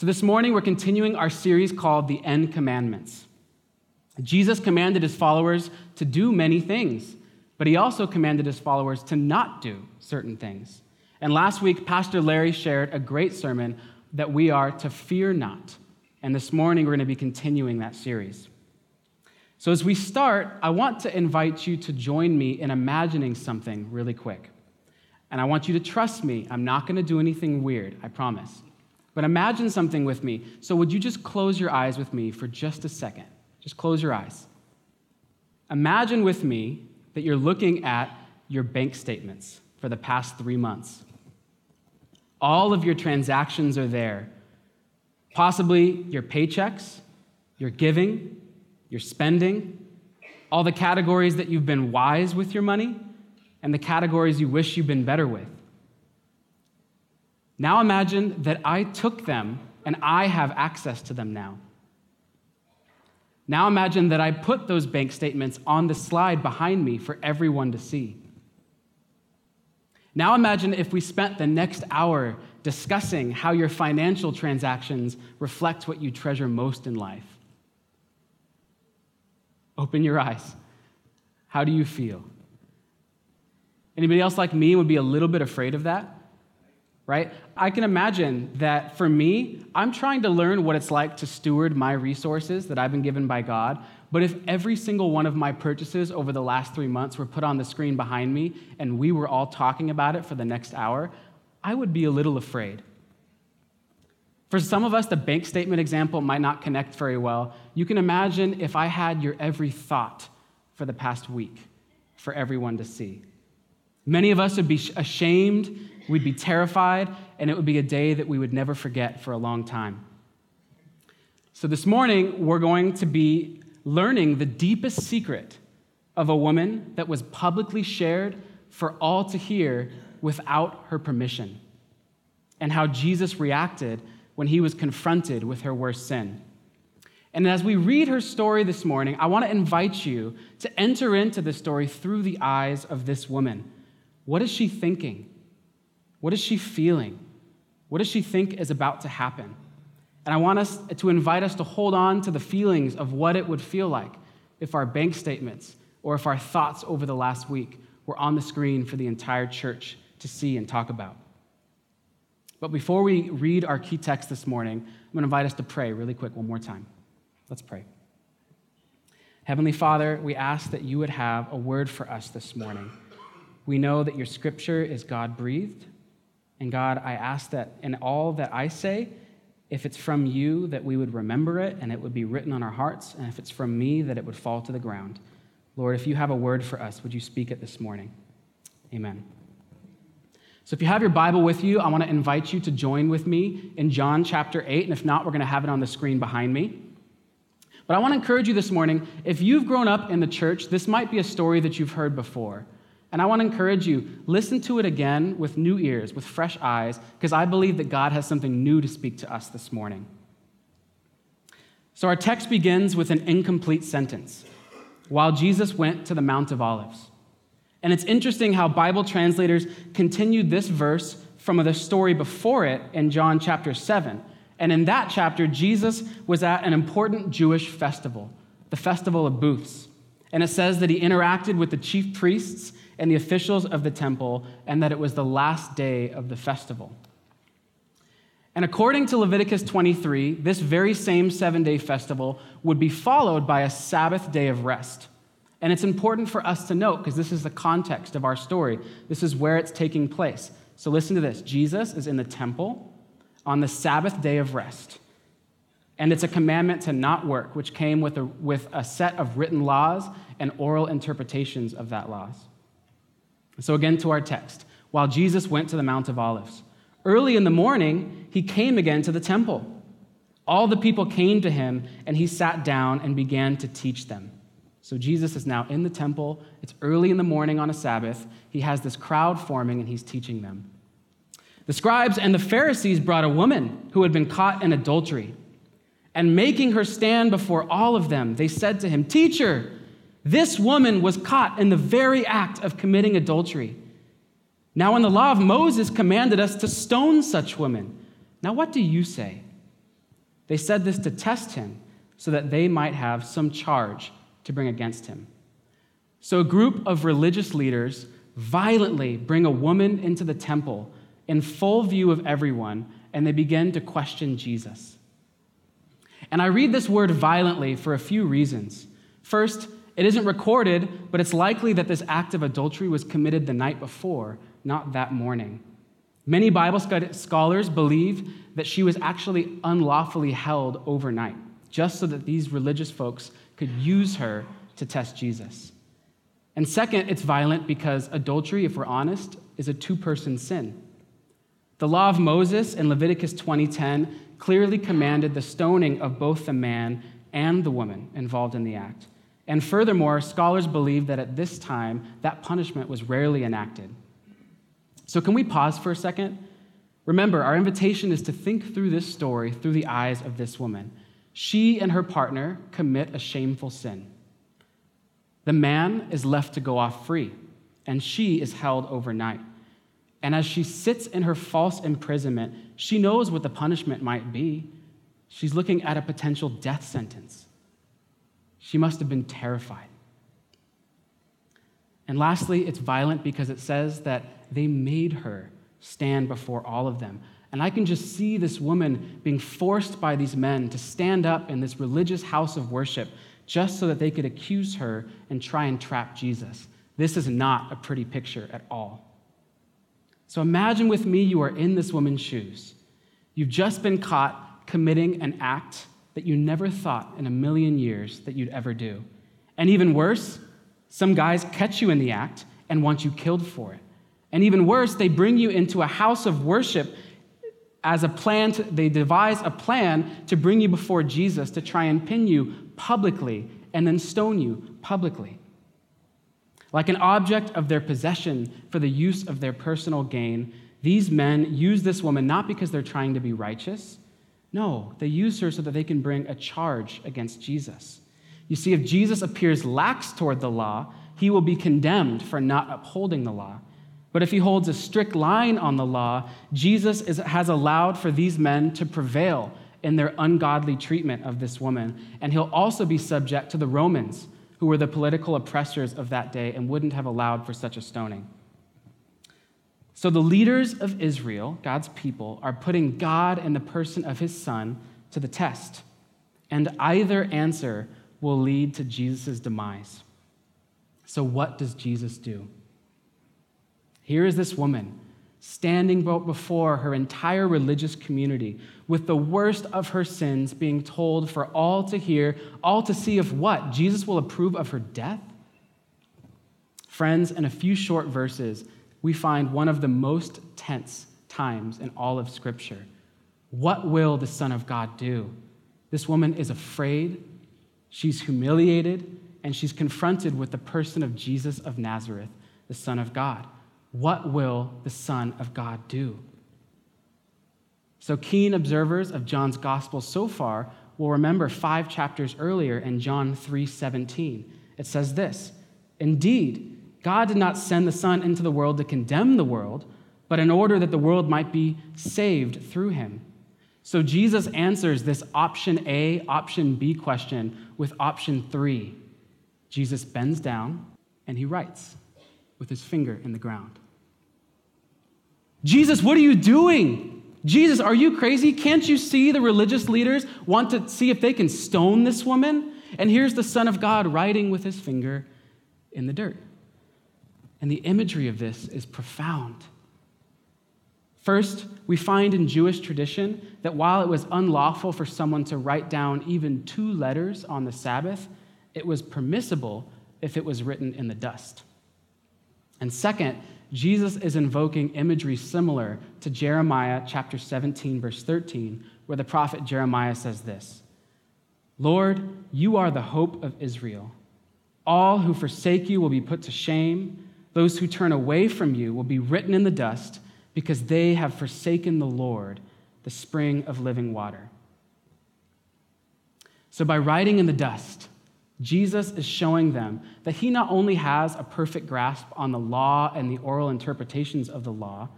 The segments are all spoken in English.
So, this morning we're continuing our series called The End Commandments. Jesus commanded his followers to do many things, but he also commanded his followers to not do certain things. And last week, Pastor Larry shared a great sermon that we are to fear not. And this morning, we're going to be continuing that series. So, as we start, I want to invite you to join me in imagining something really quick. And I want you to trust me. I'm not going to do anything weird, I promise. But imagine something with me. So, would you just close your eyes with me for just a second? Just close your eyes. Imagine with me that you're looking at your bank statements for the past three months. All of your transactions are there. Possibly your paychecks, your giving, your spending, all the categories that you've been wise with your money, and the categories you wish you'd been better with. Now imagine that I took them and I have access to them now. Now imagine that I put those bank statements on the slide behind me for everyone to see. Now imagine if we spent the next hour discussing how your financial transactions reflect what you treasure most in life. Open your eyes. How do you feel? Anybody else like me would be a little bit afraid of that? Right? I can imagine that for me, I'm trying to learn what it's like to steward my resources that I've been given by God. But if every single one of my purchases over the last three months were put on the screen behind me and we were all talking about it for the next hour, I would be a little afraid. For some of us, the bank statement example might not connect very well. You can imagine if I had your every thought for the past week for everyone to see. Many of us would be ashamed, we'd be terrified, and it would be a day that we would never forget for a long time. So, this morning, we're going to be learning the deepest secret of a woman that was publicly shared for all to hear without her permission, and how Jesus reacted when he was confronted with her worst sin. And as we read her story this morning, I want to invite you to enter into the story through the eyes of this woman. What is she thinking? What is she feeling? What does she think is about to happen? And I want us to invite us to hold on to the feelings of what it would feel like if our bank statements or if our thoughts over the last week were on the screen for the entire church to see and talk about. But before we read our key text this morning, I'm going to invite us to pray really quick one more time. Let's pray. Heavenly Father, we ask that you would have a word for us this morning. We know that your scripture is God breathed. And God, I ask that in all that I say, if it's from you, that we would remember it and it would be written on our hearts. And if it's from me, that it would fall to the ground. Lord, if you have a word for us, would you speak it this morning? Amen. So, if you have your Bible with you, I want to invite you to join with me in John chapter 8. And if not, we're going to have it on the screen behind me. But I want to encourage you this morning if you've grown up in the church, this might be a story that you've heard before. And I want to encourage you listen to it again with new ears, with fresh eyes, because I believe that God has something new to speak to us this morning. So, our text begins with an incomplete sentence while Jesus went to the Mount of Olives. And it's interesting how Bible translators continued this verse from the story before it in John chapter 7. And in that chapter, Jesus was at an important Jewish festival, the Festival of Booths. And it says that he interacted with the chief priests and the officials of the temple, and that it was the last day of the festival. And according to Leviticus 23, this very same seven day festival would be followed by a Sabbath day of rest. And it's important for us to note because this is the context of our story. This is where it's taking place. So listen to this Jesus is in the temple on the Sabbath day of rest. And it's a commandment to not work, which came with a, with a set of written laws and oral interpretations of that laws. So, again, to our text. While Jesus went to the Mount of Olives, early in the morning, he came again to the temple. All the people came to him, and he sat down and began to teach them. So Jesus is now in the temple. It's early in the morning on a Sabbath. He has this crowd forming and he's teaching them. The scribes and the Pharisees brought a woman who had been caught in adultery. And making her stand before all of them, they said to him, Teacher, this woman was caught in the very act of committing adultery. Now, in the law of Moses commanded us to stone such women. Now, what do you say? They said this to test him so that they might have some charge to bring against him. So a group of religious leaders violently bring a woman into the temple in full view of everyone, and they begin to question Jesus. And I read this word violently for a few reasons. First, it isn't recorded, but it's likely that this act of adultery was committed the night before, not that morning. Many Bible scholars believe that she was actually unlawfully held overnight, just so that these religious folks could use her to test Jesus. And second, it's violent because adultery, if we're honest, is a two person sin. The law of Moses in Leviticus 20:10 clearly commanded the stoning of both the man and the woman involved in the act. And furthermore, scholars believe that at this time that punishment was rarely enacted. So, can we pause for a second? Remember, our invitation is to think through this story through the eyes of this woman. She and her partner commit a shameful sin. The man is left to go off free, and she is held overnight. And as she sits in her false imprisonment, she knows what the punishment might be. She's looking at a potential death sentence. She must have been terrified. And lastly, it's violent because it says that they made her stand before all of them. And I can just see this woman being forced by these men to stand up in this religious house of worship just so that they could accuse her and try and trap Jesus. This is not a pretty picture at all. So imagine with me you are in this woman's shoes. You've just been caught committing an act that you never thought in a million years that you'd ever do. And even worse, some guys catch you in the act and want you killed for it. And even worse, they bring you into a house of worship as a plan, to, they devise a plan to bring you before Jesus to try and pin you publicly and then stone you publicly. Like an object of their possession for the use of their personal gain, these men use this woman not because they're trying to be righteous. No, they use her so that they can bring a charge against Jesus. You see, if Jesus appears lax toward the law, he will be condemned for not upholding the law. But if he holds a strict line on the law, Jesus is, has allowed for these men to prevail in their ungodly treatment of this woman. And he'll also be subject to the Romans, who were the political oppressors of that day and wouldn't have allowed for such a stoning. So the leaders of Israel, God's people, are putting God and the person of his son to the test. And either answer will lead to Jesus' demise. So, what does Jesus do? Here is this woman standing before her entire religious community with the worst of her sins being told for all to hear, all to see of what? Jesus will approve of her death? Friends, in a few short verses, we find one of the most tense times in all of Scripture. What will the Son of God do? This woman is afraid She's humiliated and she's confronted with the person of Jesus of Nazareth, the Son of God. What will the Son of God do? So, keen observers of John's gospel so far will remember five chapters earlier in John 3 17. It says this Indeed, God did not send the Son into the world to condemn the world, but in order that the world might be saved through him. So Jesus answers this option A, option B question with option three. Jesus bends down and he writes with his finger in the ground. Jesus, what are you doing? Jesus, are you crazy? Can't you see the religious leaders want to see if they can stone this woman? And here's the Son of God writing with his finger in the dirt. And the imagery of this is profound. First, we find in Jewish tradition that while it was unlawful for someone to write down even two letters on the Sabbath, it was permissible if it was written in the dust. And second, Jesus is invoking imagery similar to Jeremiah chapter 17, verse 13, where the prophet Jeremiah says this Lord, you are the hope of Israel. All who forsake you will be put to shame. Those who turn away from you will be written in the dust because they have forsaken the Lord, the spring of living water. So, by writing in the dust, Jesus is showing them that he not only has a perfect grasp on the law and the oral interpretations of the law,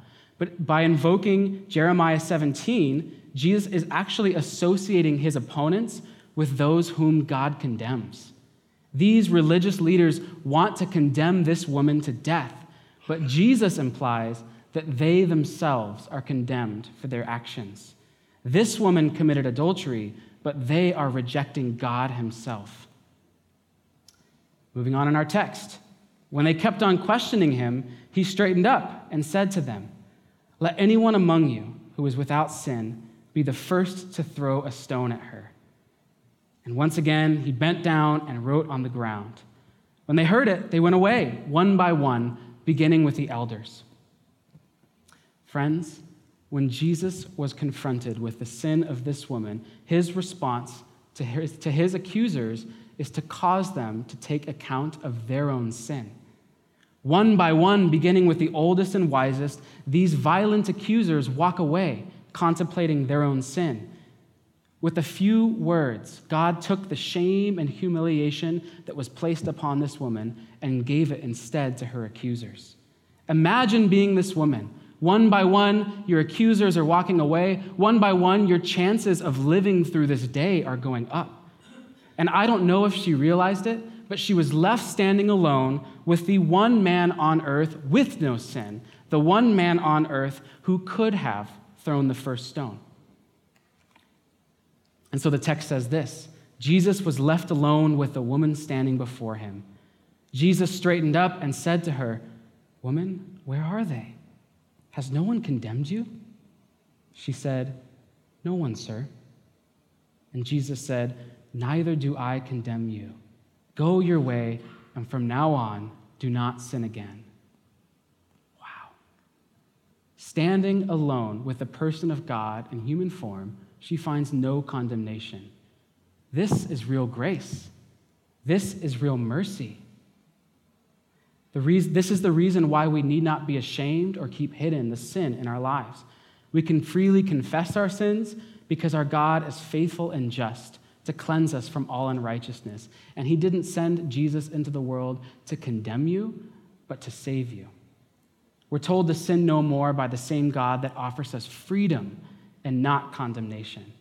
But by invoking Jeremiah 17, Jesus is actually associating his opponents with those whom God condemns. These religious leaders want to condemn this woman to death, but Jesus implies that they themselves are condemned for their actions. This woman committed adultery, but they are rejecting God Himself. Moving on in our text. When they kept on questioning him, he straightened up and said to them, Let anyone among you who is without sin be the first to throw a stone at her. And once again, he bent down and wrote on the ground. When they heard it, they went away, one by one, beginning with the elders. Friends, when Jesus was confronted with the sin of this woman, his response to his, to his accusers is to cause them to take account of their own sin. One by one, beginning with the oldest and wisest, these violent accusers walk away, contemplating their own sin. With a few words, God took the shame and humiliation that was placed upon this woman and gave it instead to her accusers. Imagine being this woman. One by one, your accusers are walking away. One by one, your chances of living through this day are going up. And I don't know if she realized it, but she was left standing alone with the one man on earth with no sin, the one man on earth who could have thrown the first stone. And so the text says this Jesus was left alone with the woman standing before him. Jesus straightened up and said to her, Woman, where are they? Has no one condemned you? She said, No one, sir. And Jesus said, Neither do I condemn you. Go your way, and from now on, do not sin again. Wow. Standing alone with the person of God in human form, she finds no condemnation. This is real grace. This is real mercy. This is the reason why we need not be ashamed or keep hidden the sin in our lives. We can freely confess our sins because our God is faithful and just to cleanse us from all unrighteousness. And he didn't send Jesus into the world to condemn you, but to save you. We're told to sin no more by the same God that offers us freedom and not condemnation.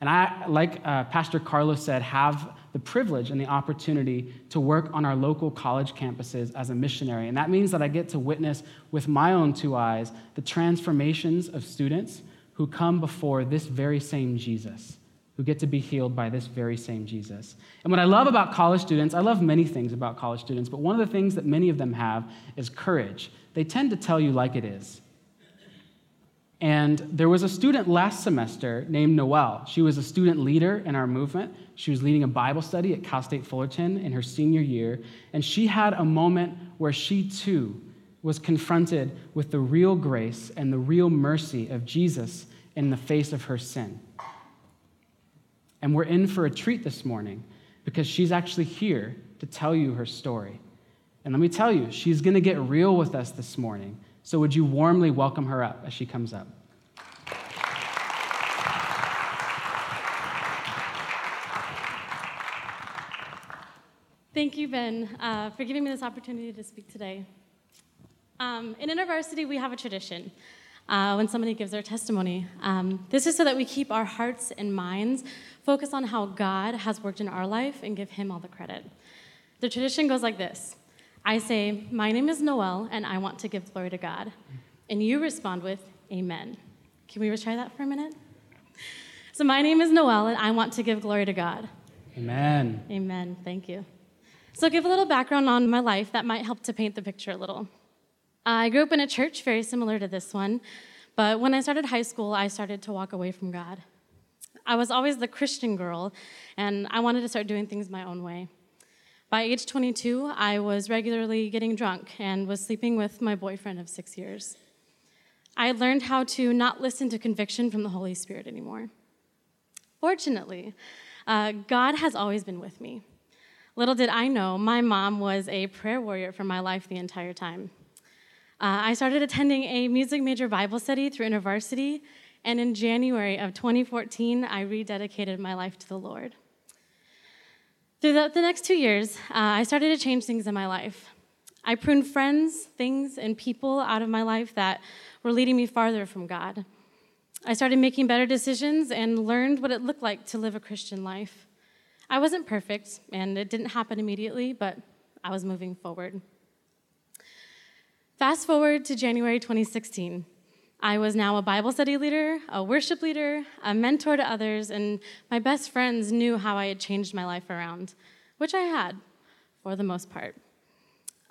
And I, like uh, Pastor Carlos said, have the privilege and the opportunity to work on our local college campuses as a missionary. And that means that I get to witness with my own two eyes the transformations of students who come before this very same Jesus who get to be healed by this very same Jesus. And what I love about college students, I love many things about college students, but one of the things that many of them have is courage. They tend to tell you like it is. And there was a student last semester named Noelle. She was a student leader in our movement. She was leading a Bible study at Cal State Fullerton in her senior year. And she had a moment where she too was confronted with the real grace and the real mercy of Jesus in the face of her sin. And we're in for a treat this morning because she's actually here to tell you her story. And let me tell you, she's going to get real with us this morning. So would you warmly welcome her up as she comes up? Thank you, Ben, uh, for giving me this opportunity to speak today. Um, in InterVarsity, we have a tradition uh, when somebody gives their testimony. Um, this is so that we keep our hearts and minds focused on how God has worked in our life and give Him all the credit. The tradition goes like this I say, My name is Noel, and I want to give glory to God. And you respond with, Amen. Can we retry that for a minute? So, my name is Noel, and I want to give glory to God. Amen. Amen. Thank you. So, I'll give a little background on my life that might help to paint the picture a little. I grew up in a church very similar to this one, but when I started high school, I started to walk away from God. I was always the Christian girl, and I wanted to start doing things my own way. By age 22, I was regularly getting drunk and was sleeping with my boyfriend of six years. I learned how to not listen to conviction from the Holy Spirit anymore. Fortunately, uh, God has always been with me. Little did I know, my mom was a prayer warrior for my life the entire time. Uh, I started attending a music major Bible study through InterVarsity, and in January of 2014, I rededicated my life to the Lord. Through the, the next two years, uh, I started to change things in my life. I pruned friends, things, and people out of my life that were leading me farther from God. I started making better decisions and learned what it looked like to live a Christian life. I wasn't perfect, and it didn't happen immediately, but I was moving forward. Fast forward to January 2016. I was now a Bible study leader, a worship leader, a mentor to others, and my best friends knew how I had changed my life around, which I had for the most part.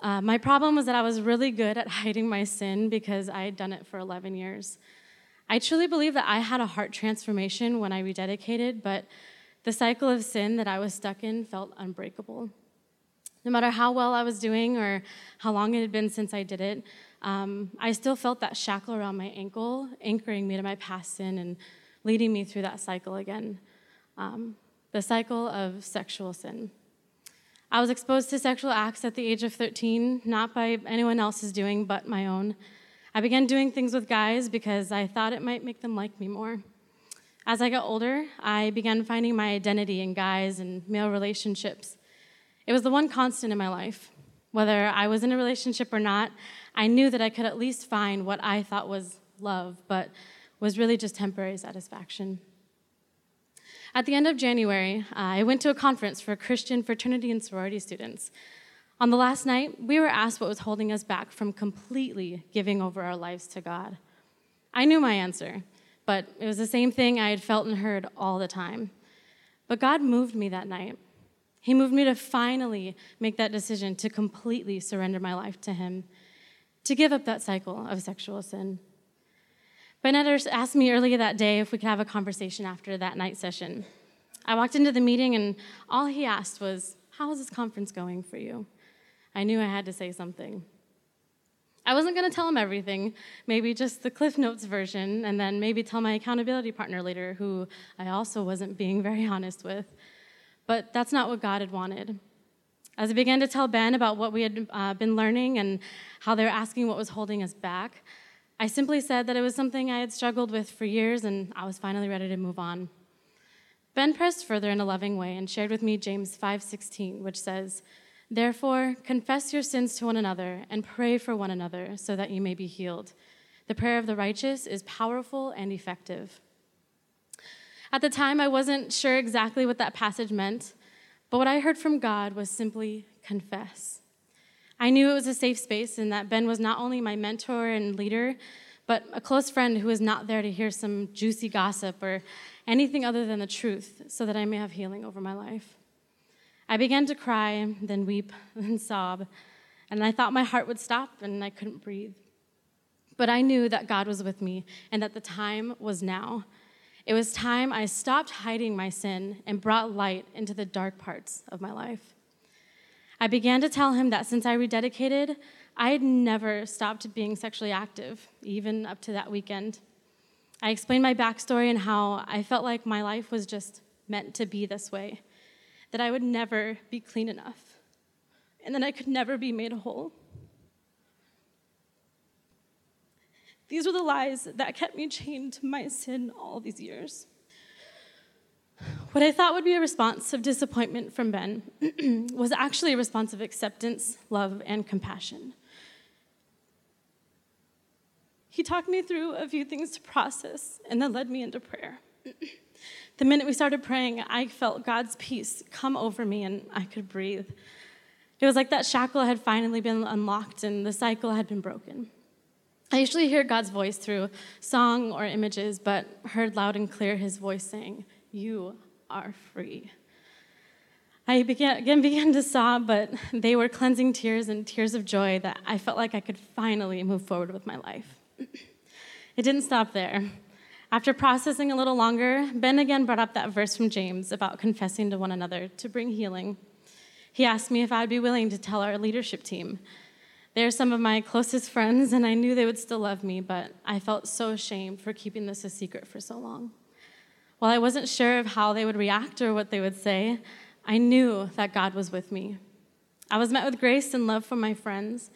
Uh, my problem was that I was really good at hiding my sin because I had done it for 11 years. I truly believe that I had a heart transformation when I rededicated, but the cycle of sin that I was stuck in felt unbreakable. No matter how well I was doing or how long it had been since I did it, um, I still felt that shackle around my ankle, anchoring me to my past sin and leading me through that cycle again um, the cycle of sexual sin. I was exposed to sexual acts at the age of 13, not by anyone else's doing, but my own. I began doing things with guys because I thought it might make them like me more. As I got older, I began finding my identity in guys and male relationships. It was the one constant in my life. Whether I was in a relationship or not, I knew that I could at least find what I thought was love, but was really just temporary satisfaction. At the end of January, uh, I went to a conference for Christian fraternity and sorority students. On the last night, we were asked what was holding us back from completely giving over our lives to God. I knew my answer, but it was the same thing I had felt and heard all the time. But God moved me that night. He moved me to finally make that decision to completely surrender my life to Him, to give up that cycle of sexual sin. Bennett asked me earlier that day if we could have a conversation after that night session. I walked into the meeting, and all he asked was, How is this conference going for you? I knew I had to say something. I wasn't going to tell him everything, maybe just the Cliff Notes version, and then maybe tell my accountability partner later, who I also wasn't being very honest with. But that's not what God had wanted. As I began to tell Ben about what we had uh, been learning and how they were asking what was holding us back, I simply said that it was something I had struggled with for years and I was finally ready to move on. Ben pressed further in a loving way and shared with me James 5:16, which says, "Therefore, confess your sins to one another and pray for one another so that you may be healed. The prayer of the righteous is powerful and effective." At the time, I wasn't sure exactly what that passage meant, but what I heard from God was simply confess. I knew it was a safe space and that Ben was not only my mentor and leader, but a close friend who was not there to hear some juicy gossip or anything other than the truth so that I may have healing over my life. I began to cry, then weep, then sob, and I thought my heart would stop and I couldn't breathe. But I knew that God was with me and that the time was now. It was time I stopped hiding my sin and brought light into the dark parts of my life. I began to tell him that since I rededicated, I had never stopped being sexually active, even up to that weekend. I explained my backstory and how I felt like my life was just meant to be this way, that I would never be clean enough, and that I could never be made whole. These were the lies that kept me chained to my sin all these years. What I thought would be a response of disappointment from Ben was actually a response of acceptance, love, and compassion. He talked me through a few things to process and then led me into prayer. the minute we started praying, I felt God's peace come over me and I could breathe. It was like that shackle had finally been unlocked and the cycle had been broken. I usually hear God's voice through song or images, but heard loud and clear his voice saying, you are free. I began, again began to sob, but they were cleansing tears and tears of joy that I felt like I could finally move forward with my life. it didn't stop there. After processing a little longer, Ben again brought up that verse from James about confessing to one another to bring healing. He asked me if I'd be willing to tell our leadership team. They're some of my closest friends, and I knew they would still love me, but I felt so ashamed for keeping this a secret for so long. While I wasn't sure of how they would react or what they would say, I knew that God was with me. I was met with grace and love from my friends.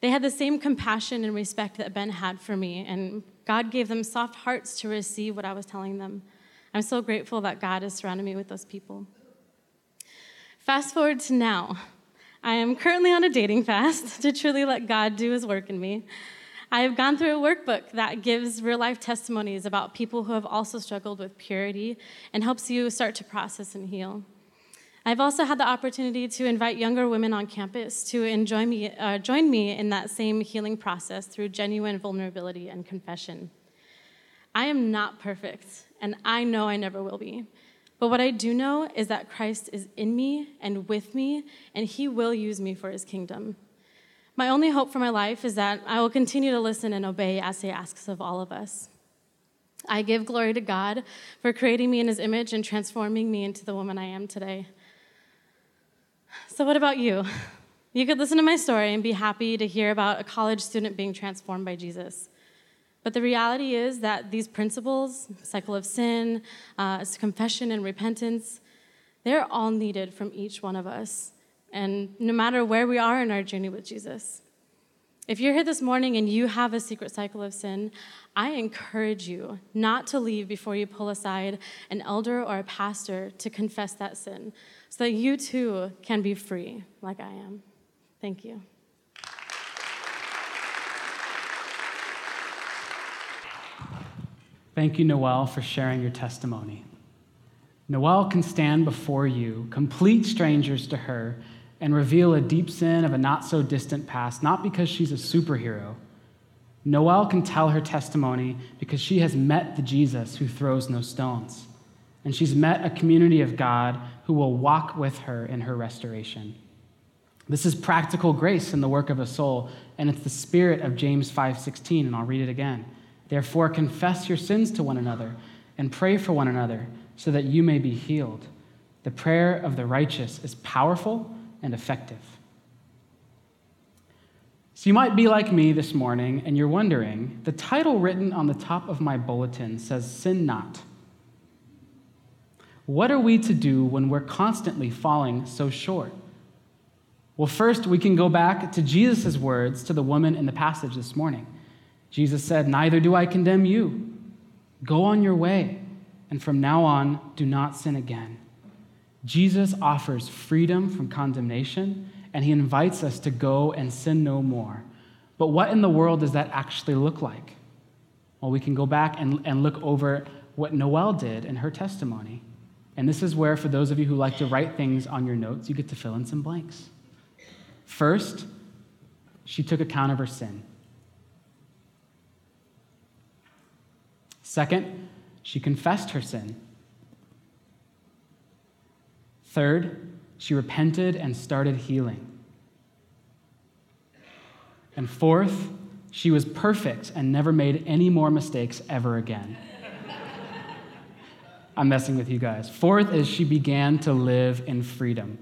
They had the same compassion and respect that Ben had for me, and God gave them soft hearts to receive what I was telling them. I'm so grateful that God has surrounded me with those people. Fast forward to now. I am currently on a dating fast to truly let God do his work in me. I have gone through a workbook that gives real life testimonies about people who have also struggled with purity and helps you start to process and heal. I've also had the opportunity to invite younger women on campus to me, uh, join me in that same healing process through genuine vulnerability and confession. I am not perfect, and I know I never will be. But what I do know is that Christ is in me and with me, and he will use me for his kingdom. My only hope for my life is that I will continue to listen and obey as He asks of all of us. I give glory to God for creating me in His image and transforming me into the woman I am today. So, what about you? You could listen to my story and be happy to hear about a college student being transformed by Jesus. But the reality is that these principles, cycle of sin, uh, confession, and repentance, they're all needed from each one of us and no matter where we are in our journey with Jesus. If you're here this morning and you have a secret cycle of sin, I encourage you not to leave before you pull aside an elder or a pastor to confess that sin so that you too can be free like I am. Thank you. Thank you, Noel, for sharing your testimony. Noel can stand before you, complete strangers to her, and reveal a deep sin of a not so distant past, not because she's a superhero. Noel can tell her testimony because she has met the Jesus who throws no stones. And she's met a community of God who will walk with her in her restoration. This is practical grace in the work of a soul, and it's the spirit of James 5:16, and I'll read it again. Therefore confess your sins to one another and pray for one another so that you may be healed. The prayer of the righteous is powerful and effective. So you might be like me this morning and you're wondering the title written on the top of my bulletin says, Sin Not. What are we to do when we're constantly falling so short? Well, first, we can go back to Jesus' words to the woman in the passage this morning. Jesus said, Neither do I condemn you. Go on your way, and from now on, do not sin again. Jesus offers freedom from condemnation, and he invites us to go and sin no more. But what in the world does that actually look like? Well, we can go back and, and look over what Noelle did in her testimony. And this is where, for those of you who like to write things on your notes, you get to fill in some blanks. First, she took account of her sin. Second, she confessed her sin. Third, she repented and started healing. And fourth, she was perfect and never made any more mistakes ever again. I'm messing with you guys. Fourth is she began to live in freedom.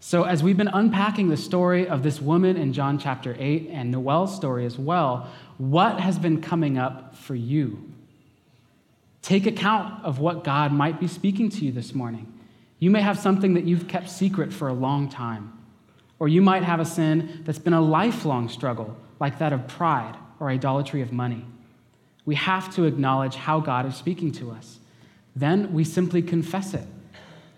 So, as we've been unpacking the story of this woman in John chapter 8 and Noelle's story as well, what has been coming up for you? Take account of what God might be speaking to you this morning. You may have something that you've kept secret for a long time, or you might have a sin that's been a lifelong struggle, like that of pride or idolatry of money. We have to acknowledge how God is speaking to us. Then we simply confess it.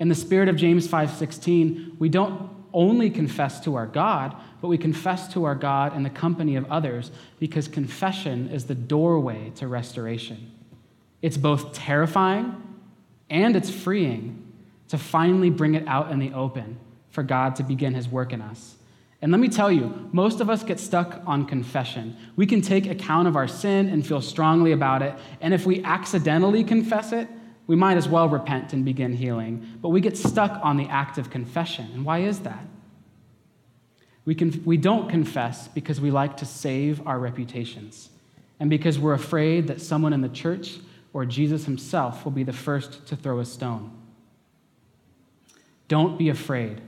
In the spirit of James 5:16, we don't only confess to our God, but we confess to our God in the company of others because confession is the doorway to restoration. It's both terrifying and it's freeing to finally bring it out in the open for God to begin his work in us. And let me tell you, most of us get stuck on confession. We can take account of our sin and feel strongly about it. And if we accidentally confess it, we might as well repent and begin healing. But we get stuck on the act of confession. And why is that? We, can, we don't confess because we like to save our reputations and because we're afraid that someone in the church or Jesus himself will be the first to throw a stone. Don't be afraid.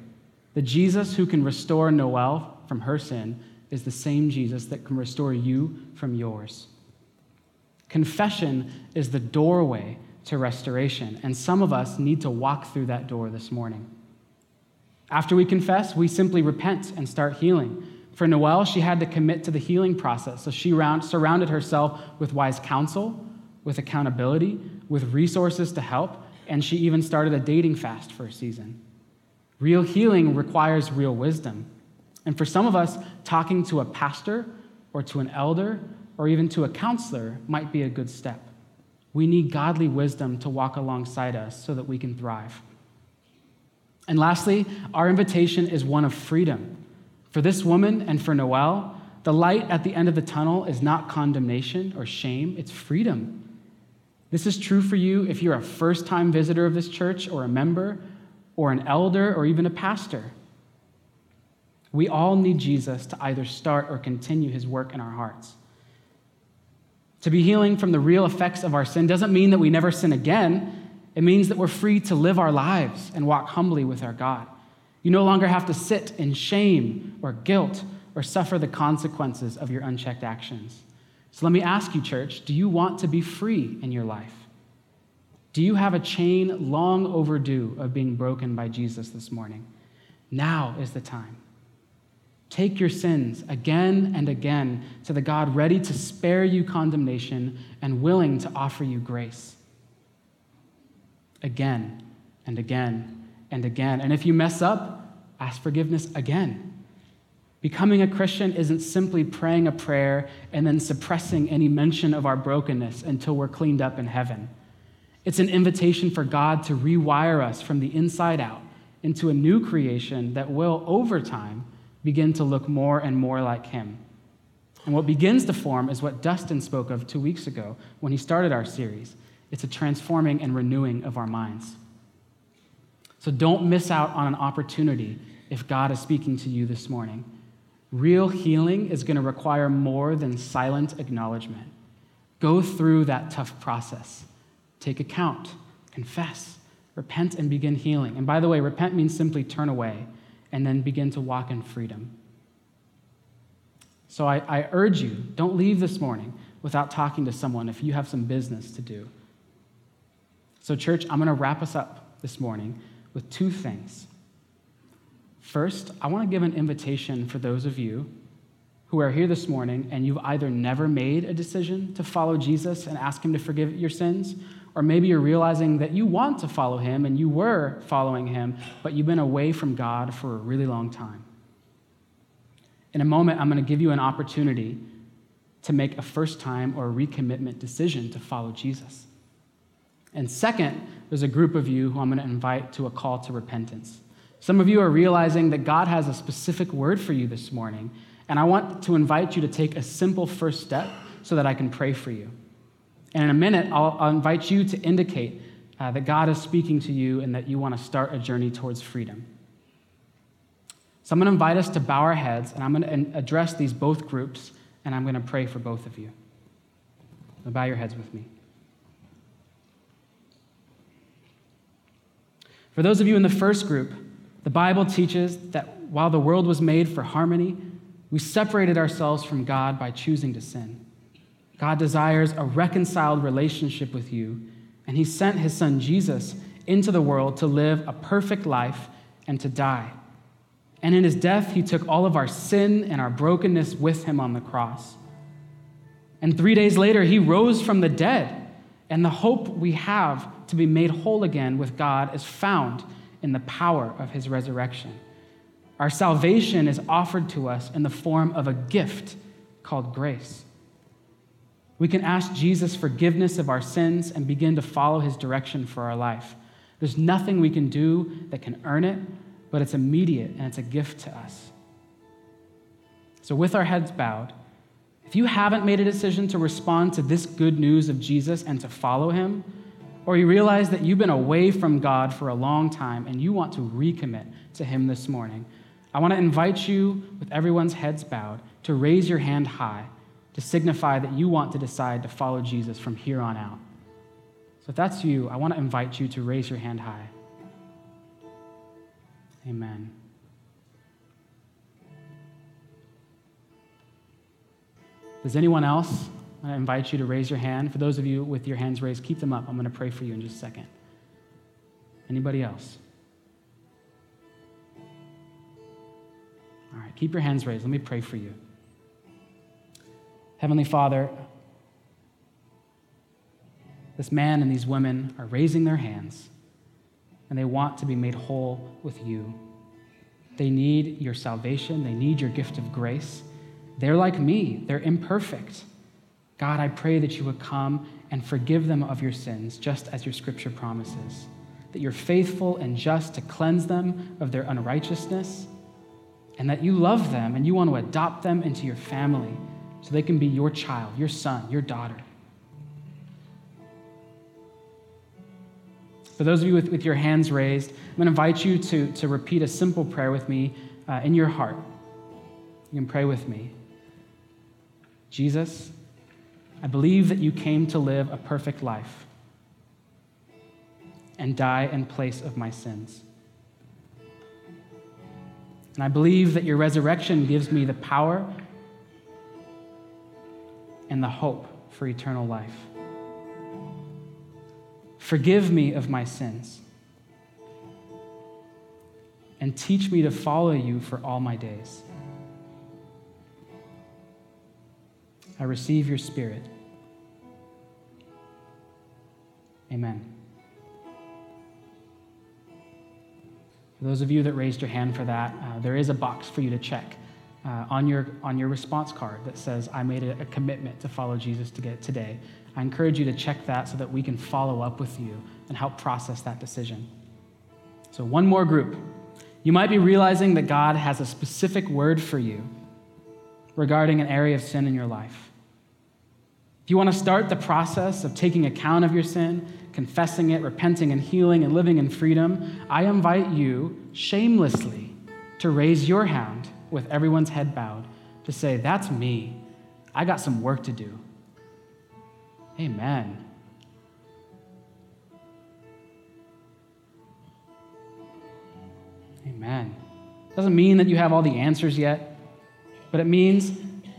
The Jesus who can restore Noel from her sin is the same Jesus that can restore you from yours. Confession is the doorway to restoration, and some of us need to walk through that door this morning. After we confess, we simply repent and start healing. For Noelle, she had to commit to the healing process, so she round, surrounded herself with wise counsel with accountability, with resources to help, and she even started a dating fast for a season. Real healing requires real wisdom. And for some of us, talking to a pastor or to an elder or even to a counselor might be a good step. We need godly wisdom to walk alongside us so that we can thrive. And lastly, our invitation is one of freedom. For this woman and for Noel, the light at the end of the tunnel is not condemnation or shame, it's freedom. This is true for you if you're a first time visitor of this church or a member or an elder or even a pastor. We all need Jesus to either start or continue his work in our hearts. To be healing from the real effects of our sin doesn't mean that we never sin again. It means that we're free to live our lives and walk humbly with our God. You no longer have to sit in shame or guilt or suffer the consequences of your unchecked actions. So let me ask you, church do you want to be free in your life? Do you have a chain long overdue of being broken by Jesus this morning? Now is the time. Take your sins again and again to the God ready to spare you condemnation and willing to offer you grace. Again and again and again. And if you mess up, ask forgiveness again. Becoming a Christian isn't simply praying a prayer and then suppressing any mention of our brokenness until we're cleaned up in heaven. It's an invitation for God to rewire us from the inside out into a new creation that will, over time, begin to look more and more like Him. And what begins to form is what Dustin spoke of two weeks ago when he started our series it's a transforming and renewing of our minds. So don't miss out on an opportunity if God is speaking to you this morning. Real healing is going to require more than silent acknowledgement. Go through that tough process. Take account, confess, repent, and begin healing. And by the way, repent means simply turn away and then begin to walk in freedom. So I, I, urge you, don't leave this morning without talking to someone if you have some business to do. So, church, I'm going to wrap us up this morning with two things. First, I want to give an invitation for those of you who are here this morning and you've either never made a decision to follow Jesus and ask Him to forgive your sins, or maybe you're realizing that you want to follow him and you were following him, but you've been away from God for a really long time. In a moment, I'm going to give you an opportunity to make a first time or recommitment decision to follow Jesus. And second, there's a group of you who I'm going to invite to a call to repentance. Some of you are realizing that God has a specific word for you this morning, and I want to invite you to take a simple first step so that I can pray for you. And in a minute, I'll, I'll invite you to indicate uh, that God is speaking to you and that you want to start a journey towards freedom. So I'm going to invite us to bow our heads, and I'm going to address these both groups, and I'm going to pray for both of you. So bow your heads with me. For those of you in the first group, the Bible teaches that while the world was made for harmony, we separated ourselves from God by choosing to sin. God desires a reconciled relationship with you, and He sent His Son Jesus into the world to live a perfect life and to die. And in His death, He took all of our sin and our brokenness with Him on the cross. And three days later, He rose from the dead, and the hope we have to be made whole again with God is found in the power of His resurrection. Our salvation is offered to us in the form of a gift called grace. We can ask Jesus forgiveness of our sins and begin to follow his direction for our life. There's nothing we can do that can earn it, but it's immediate and it's a gift to us. So, with our heads bowed, if you haven't made a decision to respond to this good news of Jesus and to follow him, or you realize that you've been away from God for a long time and you want to recommit to him this morning, I want to invite you, with everyone's heads bowed, to raise your hand high to signify that you want to decide to follow Jesus from here on out. So if that's you, I want to invite you to raise your hand high. Amen. Does anyone else? I invite you to raise your hand. For those of you with your hands raised, keep them up. I'm going to pray for you in just a second. Anybody else? All right, keep your hands raised. Let me pray for you. Heavenly Father, this man and these women are raising their hands and they want to be made whole with you. They need your salvation, they need your gift of grace. They're like me, they're imperfect. God, I pray that you would come and forgive them of your sins, just as your scripture promises. That you're faithful and just to cleanse them of their unrighteousness, and that you love them and you want to adopt them into your family so they can be your child, your son, your daughter. For those of you with, with your hands raised, I'm going to invite you to, to repeat a simple prayer with me uh, in your heart. You can pray with me. Jesus, I believe that you came to live a perfect life and die in place of my sins. And I believe that your resurrection gives me the power and the hope for eternal life. Forgive me of my sins and teach me to follow you for all my days. I receive your spirit. Amen. For those of you that raised your hand for that, uh, there is a box for you to check uh, on, your, on your response card that says, I made a, a commitment to follow Jesus to get today. I encourage you to check that so that we can follow up with you and help process that decision. So, one more group. You might be realizing that God has a specific word for you regarding an area of sin in your life. If you want to start the process of taking account of your sin, confessing it, repenting and healing, and living in freedom, I invite you shamelessly to raise your hand with everyone's head bowed to say, That's me. I got some work to do. Amen. Amen. Doesn't mean that you have all the answers yet, but it means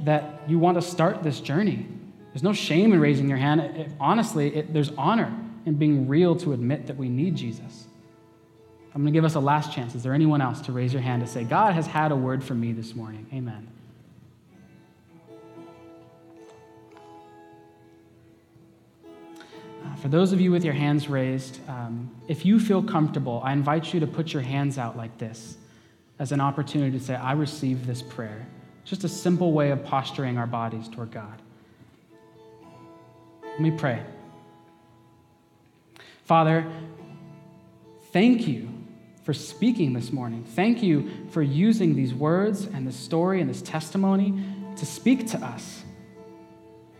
that you want to start this journey. There's no shame in raising your hand. It, honestly, it, there's honor in being real to admit that we need Jesus. I'm going to give us a last chance. Is there anyone else to raise your hand to say, God has had a word for me this morning? Amen. For those of you with your hands raised, um, if you feel comfortable, I invite you to put your hands out like this as an opportunity to say, I receive this prayer. Just a simple way of posturing our bodies toward God. Let me pray. Father, thank you for speaking this morning. Thank you for using these words and this story and this testimony to speak to us.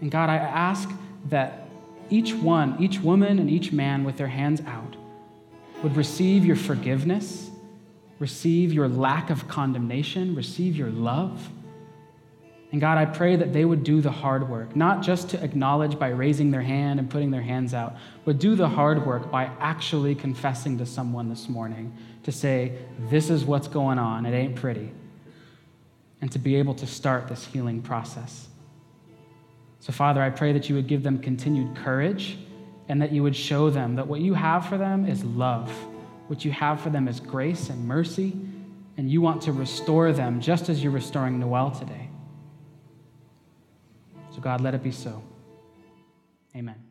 And God, I ask that each one, each woman, and each man with their hands out would receive your forgiveness, receive your lack of condemnation, receive your love. And God, I pray that they would do the hard work, not just to acknowledge by raising their hand and putting their hands out, but do the hard work by actually confessing to someone this morning to say, This is what's going on, it ain't pretty, and to be able to start this healing process. So, Father, I pray that you would give them continued courage and that you would show them that what you have for them is love, what you have for them is grace and mercy, and you want to restore them just as you're restoring Noel today. So, God, let it be so. Amen.